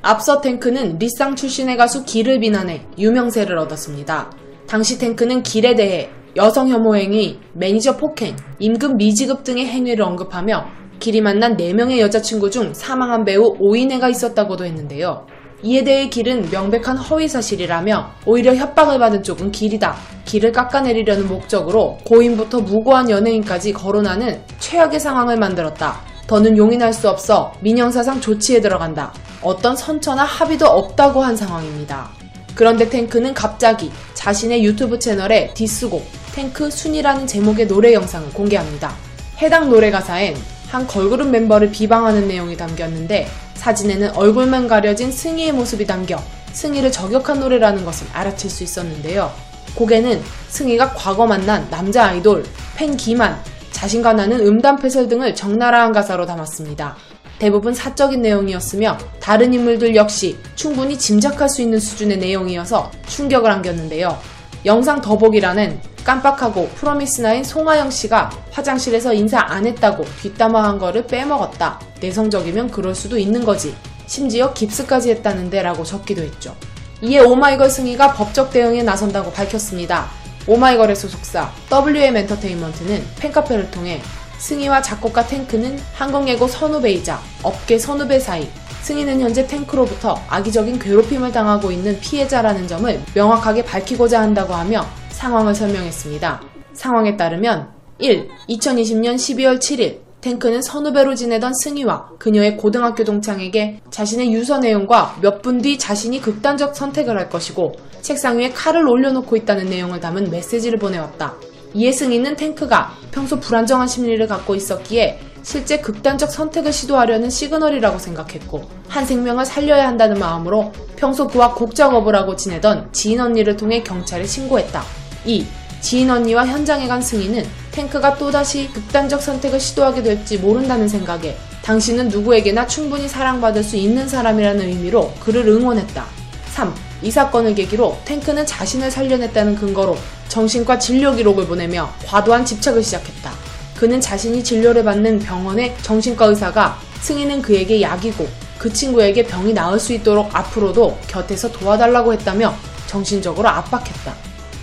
앞서 탱크는 리쌍 출신의 가수 길을 비난해 유명세를 얻었습니다. 당시 탱크는 길에 대해 여성 혐오 행위, 매니저 폭행, 임금 미지급 등의 행위를 언급하며 길이 만난 4명의 여자친구 중 사망한 배우 오인혜가 있었다고도 했는데요. 이에 대해 길은 명백한 허위 사실이라며 오히려 협박을 받은 쪽은 길이다. 길을 깎아내리려는 목적으로 고인부터 무고한 연예인까지 거론하는 최악의 상황을 만들었다. 더는 용인할 수 없어 민영사상 조치에 들어간다. 어떤 선처나 합의도 없다고 한 상황입니다. 그런데 탱크는 갑자기 자신의 유튜브 채널에 디스곡 탱크 순이라는 제목의 노래 영상을 공개합니다. 해당 노래 가사엔 한 걸그룹 멤버를 비방하는 내용이 담겼는데 사진에는 얼굴만 가려진 승희의 모습이 담겨 승희를 저격한 노래라는 것을 알아챌 수 있었는데요. 곡에는 승희가 과거 만난 남자 아이돌 팬 기만, 자신과 나는 음담패설 등을 적나라한 가사로 담았습니다. 대부분 사적인 내용이었으며 다른 인물들 역시 충분히 짐작할 수 있는 수준의 내용이어서 충격을 안겼는데요. 영상 더보기란은 깜빡하고 프로미스나인 송하영 씨가 화장실에서 인사 안 했다고 뒷담화한 거를 빼먹었다. 내성적이면 그럴 수도 있는 거지. 심지어 깁스까지 했다는데 라고 적기도 했죠. 이에 오마이걸 승희가 법적 대응에 나선다고 밝혔습니다. 오마이걸의 소속사 WM 엔터테인먼트는 팬카페를 통해 승희와 작곡가 탱크는 한국예고 선후배이자 업계 선후배 사이 승희는 현재 탱크로부터 악의적인 괴롭힘을 당하고 있는 피해자라는 점을 명확하게 밝히고자 한다고 하며 상황을 설명했습니다. 상황에 따르면 1. 2020년 12월 7일 탱크는 선후배로 지내던 승희와 그녀의 고등학교 동창에게 자신의 유서 내용과 몇 분 뒤 자신이 극단적 선택을 할 것이고 책상 위에 칼을 올려놓고 있다는 내용을 담은 메시지를 보내왔다. 이에 승희는 탱크가 평소 불안정한 심리를 갖고 있었기에 실제 극단적 선택을 시도하려는 시그널이라고 생각했고 한 생명을 살려야 한다는 마음으로 평소 그와 곡작업을 하고 지내던 지인 언니를 통해 경찰에 신고했다. 2. 지인 언니와 현장에 간 승희는 탱크가 또다시 극단적 선택을 시도하게 될지 모른다는 생각에 당신은 누구에게나 충분히 사랑받을 수 있는 사람이라는 의미로 그를 응원했다. 3. 이 사건을 계기로 탱크는 자신을 살려냈다는 근거로 정신과 진료 기록을 보내며 과도한 집착을 시작했다. 그는 자신이 진료를 받는 병원의 정신과 의사가 승희는 그에게 약이고 그 친구에게 병이 나을 수 있도록 앞으로도 곁에서 도와달라고 했다며 정신적으로 압박했다.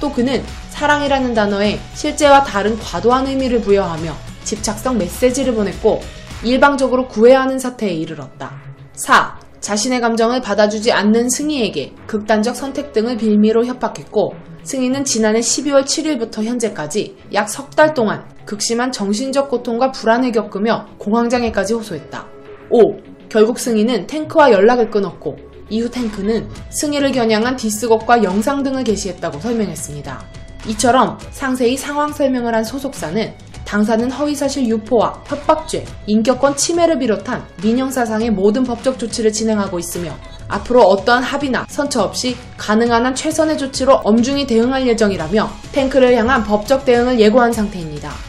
또 그는 사랑이라는 단어에 실제와 다른 과도한 의미를 부여하며 집착성 메시지를 보냈고 일방적으로 구애하는 야 사태에 이르렀다. 4. 자신의 감정을 받아주지 않는 승희에게 극단적 선택 등을 빌미로 협박했고 승희는 지난해 12월 7일부터 현재까지 약 석 달 동안 극심한 정신적 고통과 불안을 겪으며 공황장애까지 호소했다. 5. 결국 승희는 탱크와 연락을 끊었고 이후 탱크는 승희를 겨냥한 디스곡과 영상 등을 게시했다고 설명했습니다. 이처럼 상세히 상황 설명을 한 소속사는 당사는 허위사실 유포와 협박죄, 인격권 침해를 비롯한 민형사상의 모든 법적 조치를 진행하고 있으며 앞으로 어떠한 합의나 선처 없이 가능한 한 최선의 조치로 엄중히 대응할 예정이라며 탱크를 향한 법적 대응을 예고한 상태입니다.